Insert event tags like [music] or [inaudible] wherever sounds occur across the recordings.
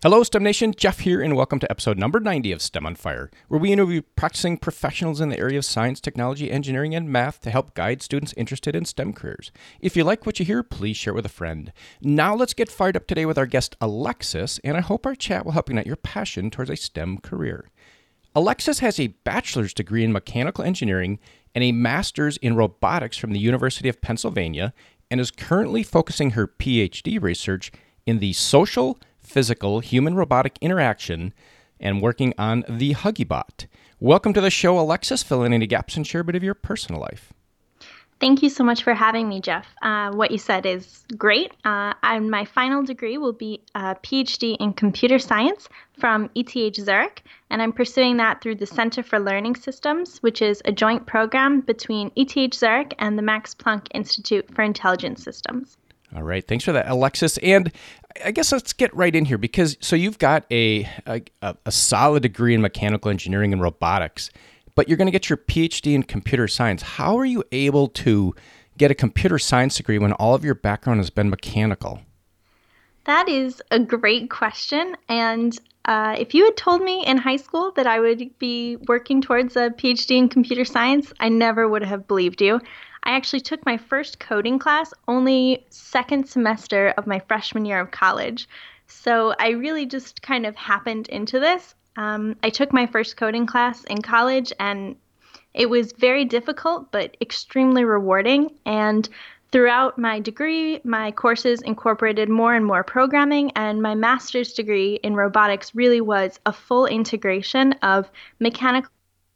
Hello, STEM Nation. Jeff here, and welcome to episode number 90 of STEM on Fire, where we interview practicing professionals in the area of science, technology, engineering, and math to help guide students interested in STEM careers. If you like what you hear, please share it with a friend. Now, let's get fired up today with our guest, Alexis, and I hope our chat will help ignite your passion towards a STEM career. Alexis has a bachelor's degree in mechanical engineering and a master's in robotics from the University of Pennsylvania, and is currently focusing her PhD research in the social physical human robotic interaction and working on the HuggieBot. Welcome to the show, Alexis. Fill in any gaps and share a bit of your personal life. Thank you so much for having me, Jeff. Uh, what you said is great. Uh, and my final degree will be a PhD in computer science from ETH Zurich, and I'm pursuing that through the Center for Learning Systems, which is a joint program between ETH Zurich and the Max Planck Institute for Intelligent Systems. All right, thanks for that, Alexis. And I guess let's get right in here because so you've got a a, a solid degree in mechanical engineering and robotics, but you're going to get your PhD in computer science. How are you able to get a computer science degree when all of your background has been mechanical? That is a great question, and uh, if you had told me in high school that I would be working towards a PhD in computer science, I never would have believed you. I actually took my first coding class only second semester of my freshman year of college. So I really just kind of happened into this. Um, I took my first coding class in college and it was very difficult but extremely rewarding. And throughout my degree, my courses incorporated more and more programming, and my master's degree in robotics really was a full integration of mechanical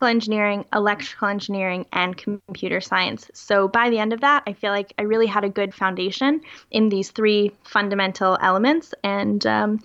engineering, electrical engineering, and computer science. So by the end of that, I feel like I really had a good foundation in these three fundamental elements. And, um,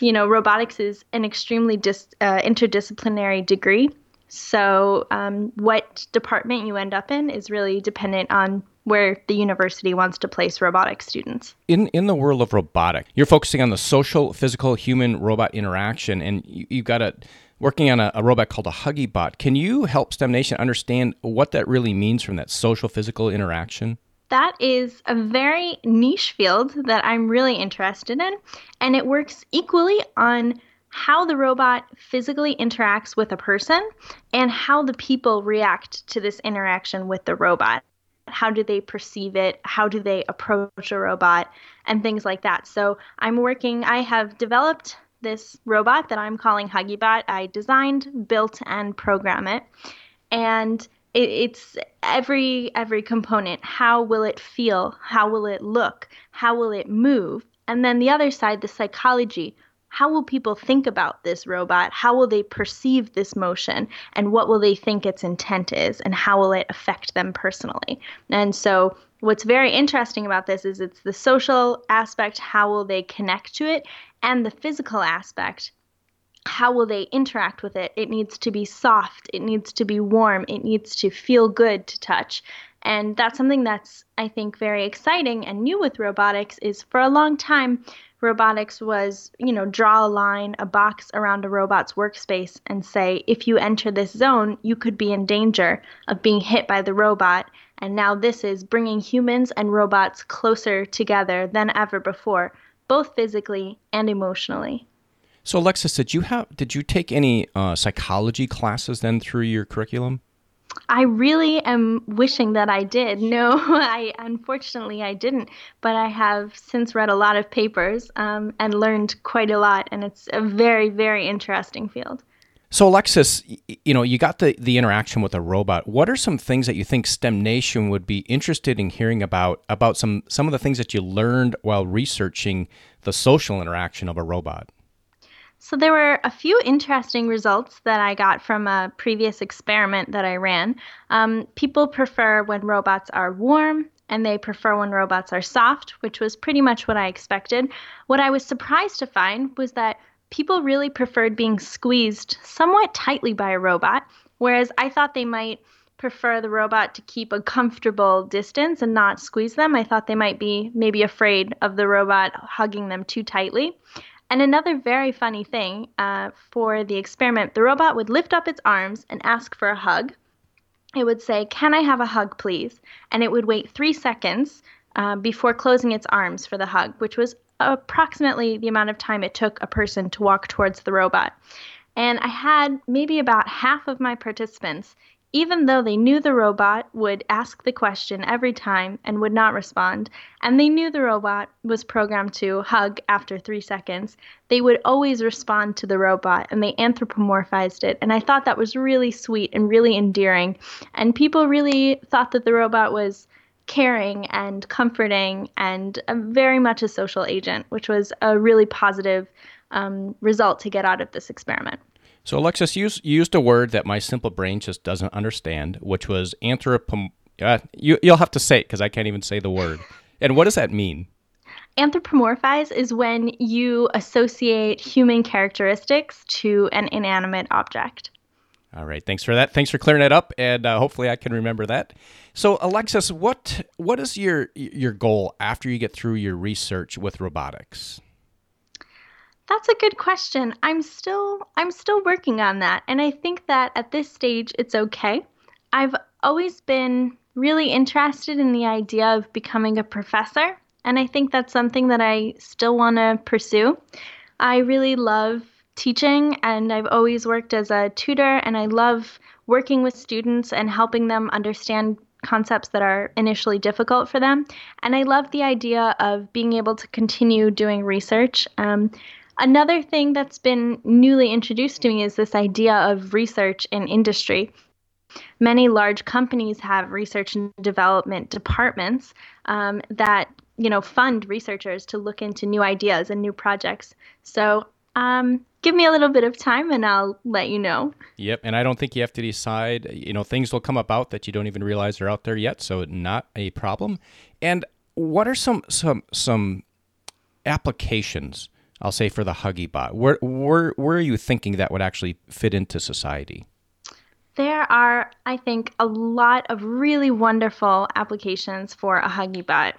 you know, robotics is an extremely dis- uh, interdisciplinary degree. So um, what department you end up in is really dependent on where the university wants to place robotic students. In in the world of robotics, you're focusing on the social, physical, human robot interaction, and you, you've got a working on a, a, robot called a HuggieBot. Can you help STEM Nation understand what that really means from that social physical interaction? That is a very niche field that I'm really interested in, and it works equally on how the robot physically interacts with a person and how the people react to this interaction with the robot. How do they perceive it? How do they approach a robot? And things like that. So, I'm working, I have developed this robot that I'm calling HuggieBot. I designed, built, and program it, and it, it's every every component. How will it feel? How will it look? How will it move? And then the other side, the psychology. How will people think about this robot? How will they perceive this motion? And what will they think its intent is? And how will it affect them personally? And so what's very interesting about this is it's the social aspect how will they connect to it and the physical aspect how will they interact with it? It needs to be soft. It needs to be warm. It needs to feel good to touch. And that's something that's i think very exciting and new with robotics is for a long time robotics was you know draw a line a box around a robot's workspace and say if you enter this zone you could be in danger of being hit by the robot. And now this is bringing humans and robots closer together than ever before, both physically and emotionally. So, Alexis, did you have did you take any uh, psychology classes then through your curriculum? I really am wishing that I did. [laughs] No, I unfortunately I didn't, but I have since read a lot of papers um, and learned quite a lot, and it's a very very interesting field. So Alexis, you know, you got the the interaction with a robot. What are some things that you think STEM Nation would be interested in hearing about about some some of the things that you learned while researching the social interaction of a robot? So there were a few interesting results that I got from a previous experiment that I ran. Um, people prefer when robots are warm and they prefer when robots are soft, which was pretty much what I expected. What I was surprised to find was that people really preferred being squeezed somewhat tightly by a robot, whereas I thought they might prefer the robot to keep a comfortable distance and not squeeze them. I thought they might be maybe afraid of the robot hugging them too tightly. And another very funny thing uh, for the experiment, the robot would lift up its arms and ask for a hug. It would say, Can I have a hug, please? And it would wait three seconds uh, before closing its arms for the hug, which was approximately the amount of time it took a person to walk towards the robot. And I had maybe about half of my participants even though they knew the robot would ask the question every time and would not respond, and they knew the robot was programmed to hug after three seconds, they would always respond to the robot and they anthropomorphized it. And I thought that was really sweet and really endearing. And people really thought that the robot was caring and comforting and very much a social agent, which was a really positive um, result to get out of this experiment. So Alexis used used a word that my simple brain just doesn't understand, which was anthropom. Uh, you you'll have to say it because I can't even say the word. [laughs] And what does that mean? Anthropomorphize is when you associate human characteristics to an inanimate object. All right, thanks for that. Thanks for clearing that up, and uh, hopefully I can remember that. So, Alexis, what what is your your goal after you get through your research with robotics? That's a good question. I'm still I'm still working on that and I think that at this stage it's okay. I've always been really interested in the idea of becoming a professor and I think that's something that I still want to pursue. I really love teaching and I've always worked as a tutor and I love working with students and helping them understand concepts that are initially difficult for them. And I love the idea of being able to continue doing research. Um, Another thing that's been newly introduced to me is this idea of research in industry. Many large companies have research and development departments um, that you know fund researchers to look into new ideas and new projects. So um, give me a little bit of time and I'll let you know. Yep, and I don't think you have to decide. You know, things will come about that you don't even realize are out there yet, so not a problem. And what are some some some applications I'll say for the HuggieBot. Where where where are you thinking that would actually fit into society? There are, I think, a lot of really wonderful applications for a HuggieBot.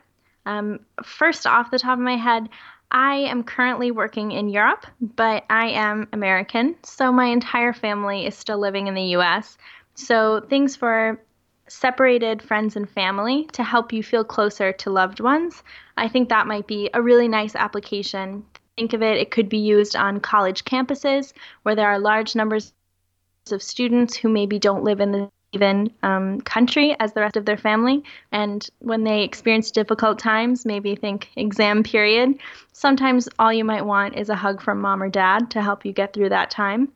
Um, first, off the top of my head, I am currently working in Europe, but I am American, so my entire family is still living in the US. So, things for separated friends and family to help you feel closer to loved ones, I think that might be a really nice application think of it, it could be used on college campuses where there are large numbers of students who maybe don't live in the even um, country as the rest of their family. And when they experience difficult times, maybe think exam period, sometimes all you might want is a hug from mom or dad to help you get through that time.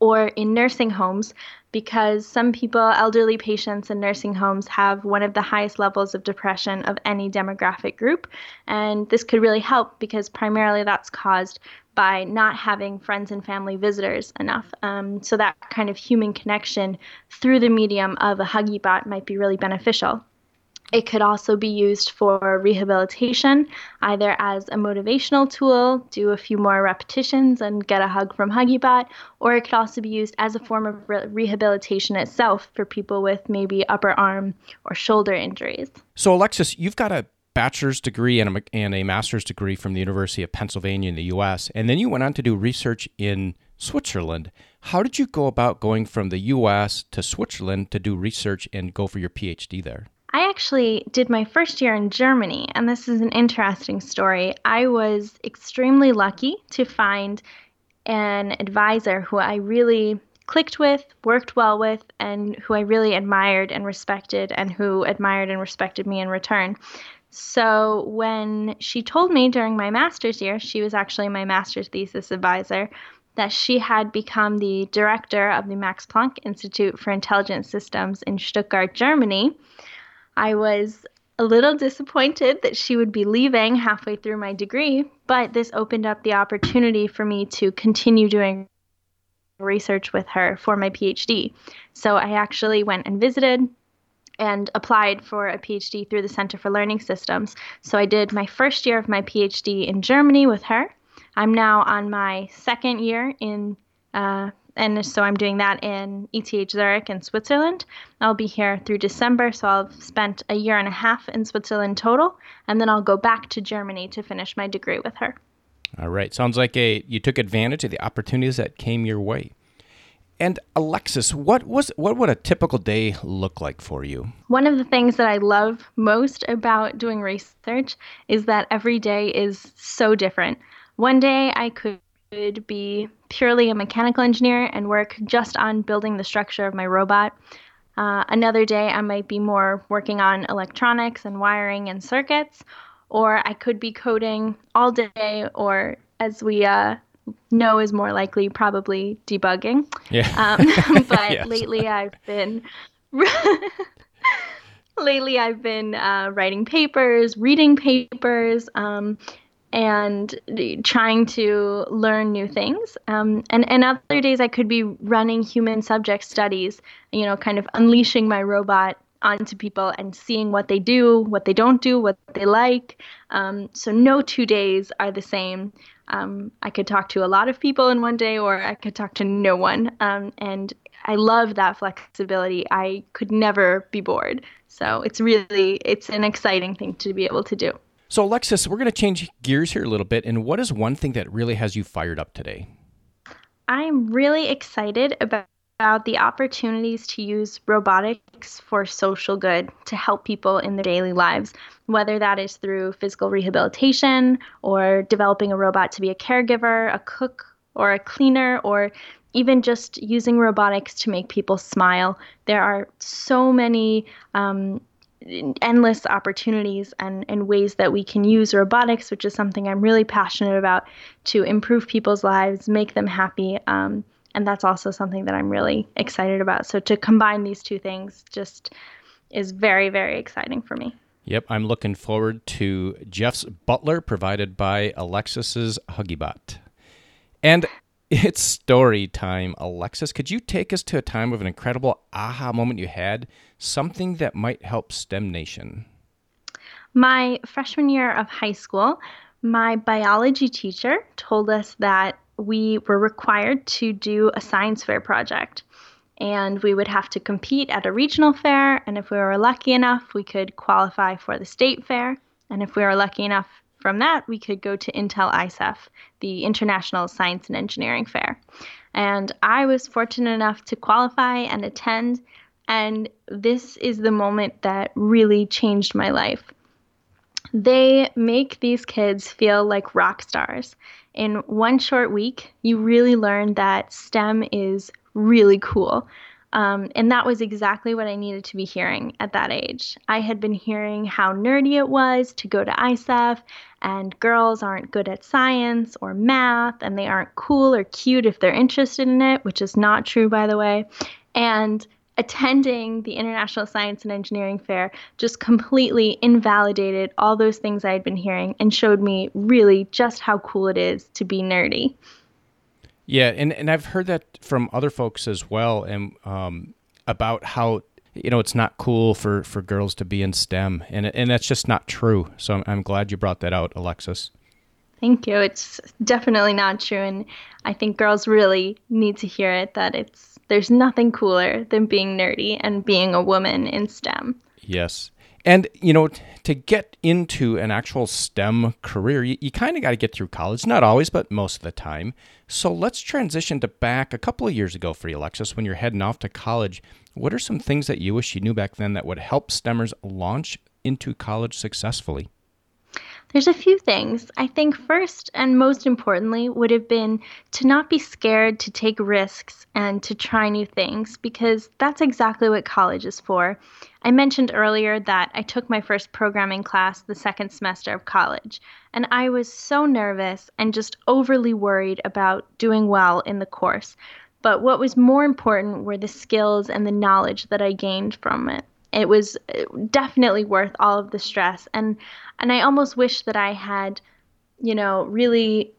Or in nursing homes, because some people, elderly patients in nursing homes, have one of the highest levels of depression of any demographic group. And this could really help because primarily that's caused by not having friends and family visitors enough. Um, so that kind of human connection through the medium of a HuggieBot might be really beneficial. It could also be used for rehabilitation, either as a motivational tool, do a few more repetitions and get a hug from HuggieBot, or it could also be used as a form of re- rehabilitation itself for people with maybe upper arm or shoulder injuries. So, Alexis, you've got a bachelor's degree and a, and a master's degree from the University of Pennsylvania in the US, and then you went on to do research in Switzerland. How did you go about going from the US to Switzerland to do research and go for your PhD there? I actually did my first year in Germany, and this is an interesting story. I was extremely lucky to find an advisor who I really clicked with, worked well with, and who I really admired and respected, and who admired and respected me in return. So when she told me during my master's year, she was actually my master's thesis advisor, that she had become the director of the Max Planck Institute for Intelligent Systems in Stuttgart, Germany. I was a little disappointed that she would be leaving halfway through my degree, but this opened up the opportunity for me to continue doing research with her for my PhD. So I actually went and visited and applied for a PhD through the Center for Learning Systems. So I did my first year of my PhD in Germany with her. I'm now on my second year in uh, and so I'm doing that in ETH Zurich in Switzerland. I'll be here through December, so I'll have spent a year and a half in Switzerland total, and then I'll go back to Germany to finish my degree with her. All right, sounds like a you took advantage of the opportunities that came your way. And Alexis, what was what would a typical day look like for you? One of the things that I love most about doing research is that every day is so different. One day I could be purely a mechanical engineer and work just on building the structure of my robot. Uh, another day I might be more working on electronics and wiring and circuits, or I could be coding all day, or as we uh, no is more likely probably debugging. Yeah. Um, [laughs] [laughs] but yes. lately I've been [laughs] lately I've been uh, writing papers, reading papers, um, and trying to learn new things. Um, and and other days I could be running human subject studies. You know, kind of unleashing my robot onto people and seeing what they do, what they don't do, what they like. Um, so no two days are the same. Um, I could talk to a lot of people in one day, or I could talk to no one. Um, and I love that flexibility. I could never be bored. So it's really it's an exciting thing to be able to do. So Alexis, we're going to change gears here a little bit. And what is one thing that really has you fired up today? I'm really excited about about the opportunities to use robotics for social good to help people in their daily lives, whether that is through physical rehabilitation or developing a robot to be a caregiver, a cook, or a cleaner, or even just using robotics to make people smile. There are so many um, endless opportunities and, and ways that we can use robotics, which is something I'm really passionate about to improve people's lives, make them happy. Um, and that's also something that I'm really excited about. So to combine these two things just is very very exciting for me. Yep, I'm looking forward to Jeff's Butler provided by Alexis's HuggieBot. And it's story time. Alexis, could you take us to a time of an incredible aha moment you had? Something that might help STEM Nation. My freshman year of high school, my biology teacher told us that we were required to do a science fair project. And we would have to compete at a regional fair. And if we were lucky enough, we could qualify for the state fair. And if we were lucky enough from that, we could go to Intel ISEF, the International Science and Engineering Fair. And I was fortunate enough to qualify and attend. And this is the moment that really changed my life. They make these kids feel like rock stars in one short week, you really learn that STEM is really cool. Um, and that was exactly what I needed to be hearing at that age. I had been hearing how nerdy it was to go to ISEF, and girls aren't good at science or math, and they aren't cool or cute if they're interested in it, which is not true, by the way. And attending the International Science and Engineering Fair just completely invalidated all those things I had been hearing and showed me really just how cool it is to be nerdy. Yeah, and, and I've heard that from other folks as well, and um, about how you know it's not cool for, for girls to be in STEM, and and that's just not true. So I'm, I'm glad you brought that out, Alexis. Thank you. It's definitely not true, and I think girls really need to hear it. That it's there's nothing cooler than being nerdy and being a woman in STEM. Yes. And, you know, to get into an actual STEM career, you, you kind of got to get through college. Not always, but most of the time. So let's transition to back a couple of years ago for you, Alexis, when you're heading off to college. What are some things that you wish you knew back then that would help STEMers launch into college successfully? There's a few things. I think first and most importantly would have been to not be scared to take risks and to try new things because that's exactly what college is for. I mentioned earlier that I took my first programming class the second semester of college, and I was so nervous and just overly worried about doing well in the course. But what was more important were the skills and the knowledge that I gained from it it was uh, definitely worth all of the stress. And and I almost wish that I had you know really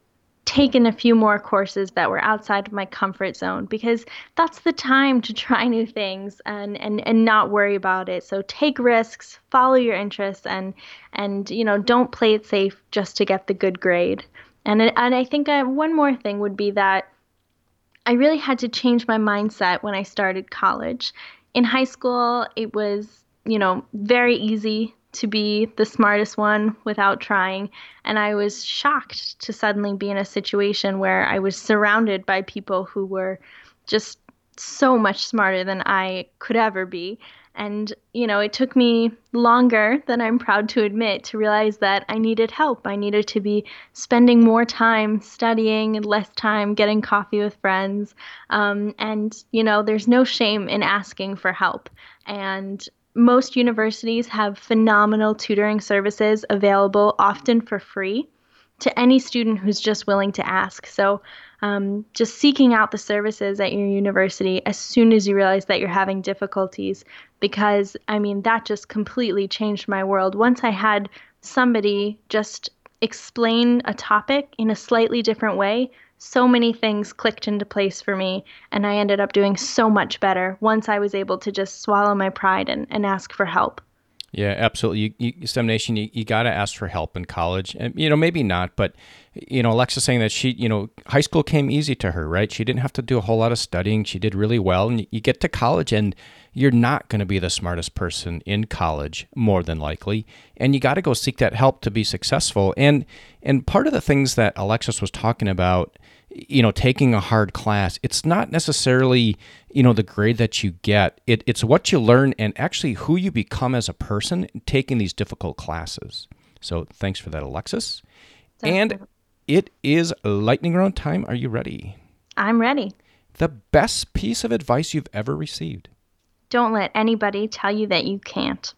taken a few more courses that were outside of my comfort zone because that's the time to try new things and and and not worry about it. So take risks follow your interests and and you know don't play it safe just to get the good grade. And and I think I, uh, one more thing would be that I really had to change my mindset when I started college in high school, it was, you know, very easy to be the smartest one without trying. And I was shocked to suddenly be in a situation where I was surrounded by people who were just so much smarter than I could ever be. And, you know, it took me longer than I'm proud to admit to realize that I needed help. I needed to be spending more time studying and less time getting coffee with friends. Um, and, you know, there's no shame in asking for help. And most universities have phenomenal tutoring services available, often for free, to any student who's just willing to ask. So, um, just seeking out the services at your university as soon as you realize that you're having difficulties, because I mean, that just completely changed my world. Once I had somebody just explain a topic in a slightly different way, so many things clicked into place for me, and I ended up doing so much better once I was able to just swallow my pride and, and ask for help. Yeah, absolutely. You, you, STEM Nation, you, you got to ask for help in college. And, you know, maybe not, but, you know, Alexa saying that she, you know, high school came easy to her, right? She didn't have to do a whole lot of studying. She did really well. And you get to college and you're not going to be the smartest person in college, more than likely. And you got to go seek that help to be successful. And, and part of the things that Alexis was talking about you know taking a hard class it's not necessarily you know the grade that you get. It, it's what you learn and actually who you become as a person taking these difficult classes. So thanks for that alexis. And it is lightning round time. Are you ready? I'm ready. The best piece of advice you've ever received. Don't let anybody tell you that you can't.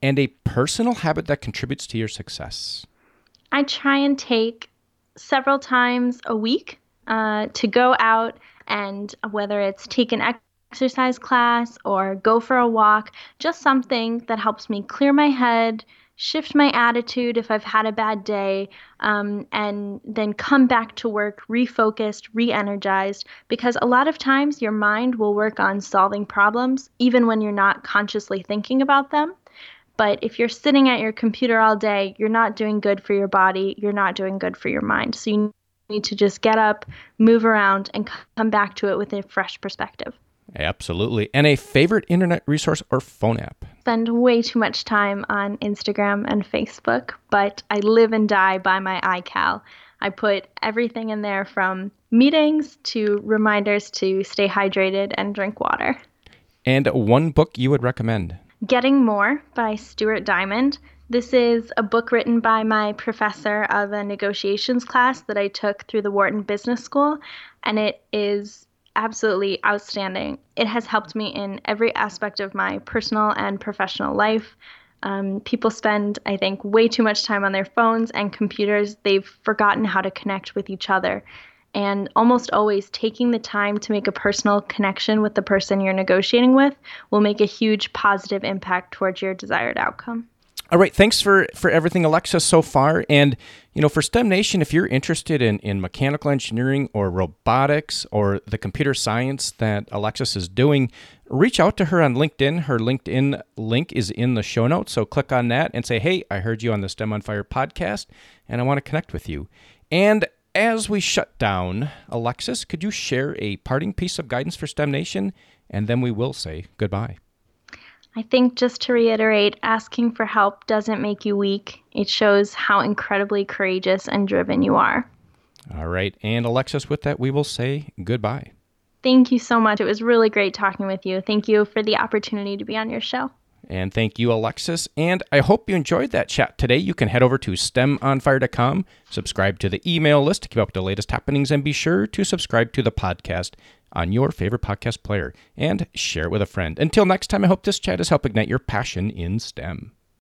And a personal habit that contributes to your success. I try and take several times a week uh, to go out and whether it's take an exercise class or go for a walk, just something that helps me clear my head, shift my attitude if I've had a bad day, um, and then come back to work refocused, re energized. Because a lot of times your mind will work on solving problems even when you're not consciously thinking about them. But if you're sitting at your computer all day, you're not doing good for your body, you're not doing good for your mind. So you need to just get up, move around, and come back to it with a fresh perspective. Absolutely. And a favorite internet resource or phone app? Spend way too much time on Instagram and Facebook, but I live and die by my iCal. I put everything in there from meetings to reminders to stay hydrated and drink water. And one book you would recommend? Getting More by Stuart Diamond. This is a book written by my professor of a negotiations class that I took through the Wharton Business School, and it is absolutely outstanding. It has helped me in every aspect of my personal and professional life. Um, people spend, I think, way too much time on their phones and computers. They've forgotten how to connect with each other. And almost always taking the time to make a personal connection with the person you're negotiating with will make a huge positive impact towards your desired outcome. All right, thanks for for everything, Alexis, so far. And you know, for STEM Nation, if you're interested in in mechanical engineering or robotics or the computer science that Alexis is doing, reach out to her on LinkedIn. Her LinkedIn link is in the show notes, so click on that and say, "Hey, I heard you on the STEM on Fire podcast, and I want to connect with you." And as we shut down, Alexis, could you share a parting piece of guidance for STEM Nation, and then we will say goodbye. I think just to reiterate, asking for help doesn't make you weak. It shows how incredibly courageous and driven you are. All right. And Alexis, with that, we will say goodbye. Thank you so much. It was really great talking with you. Thank you for the opportunity to be on your show. And thank you, Alexis. And I hope you enjoyed that chat today. You can head over to stemonfire.com, subscribe to the email list to keep up with the latest happenings, and be sure to subscribe to the podcast on your favorite podcast player and share it with a friend. Until next time, I hope this chat has helped ignite your passion in STEM.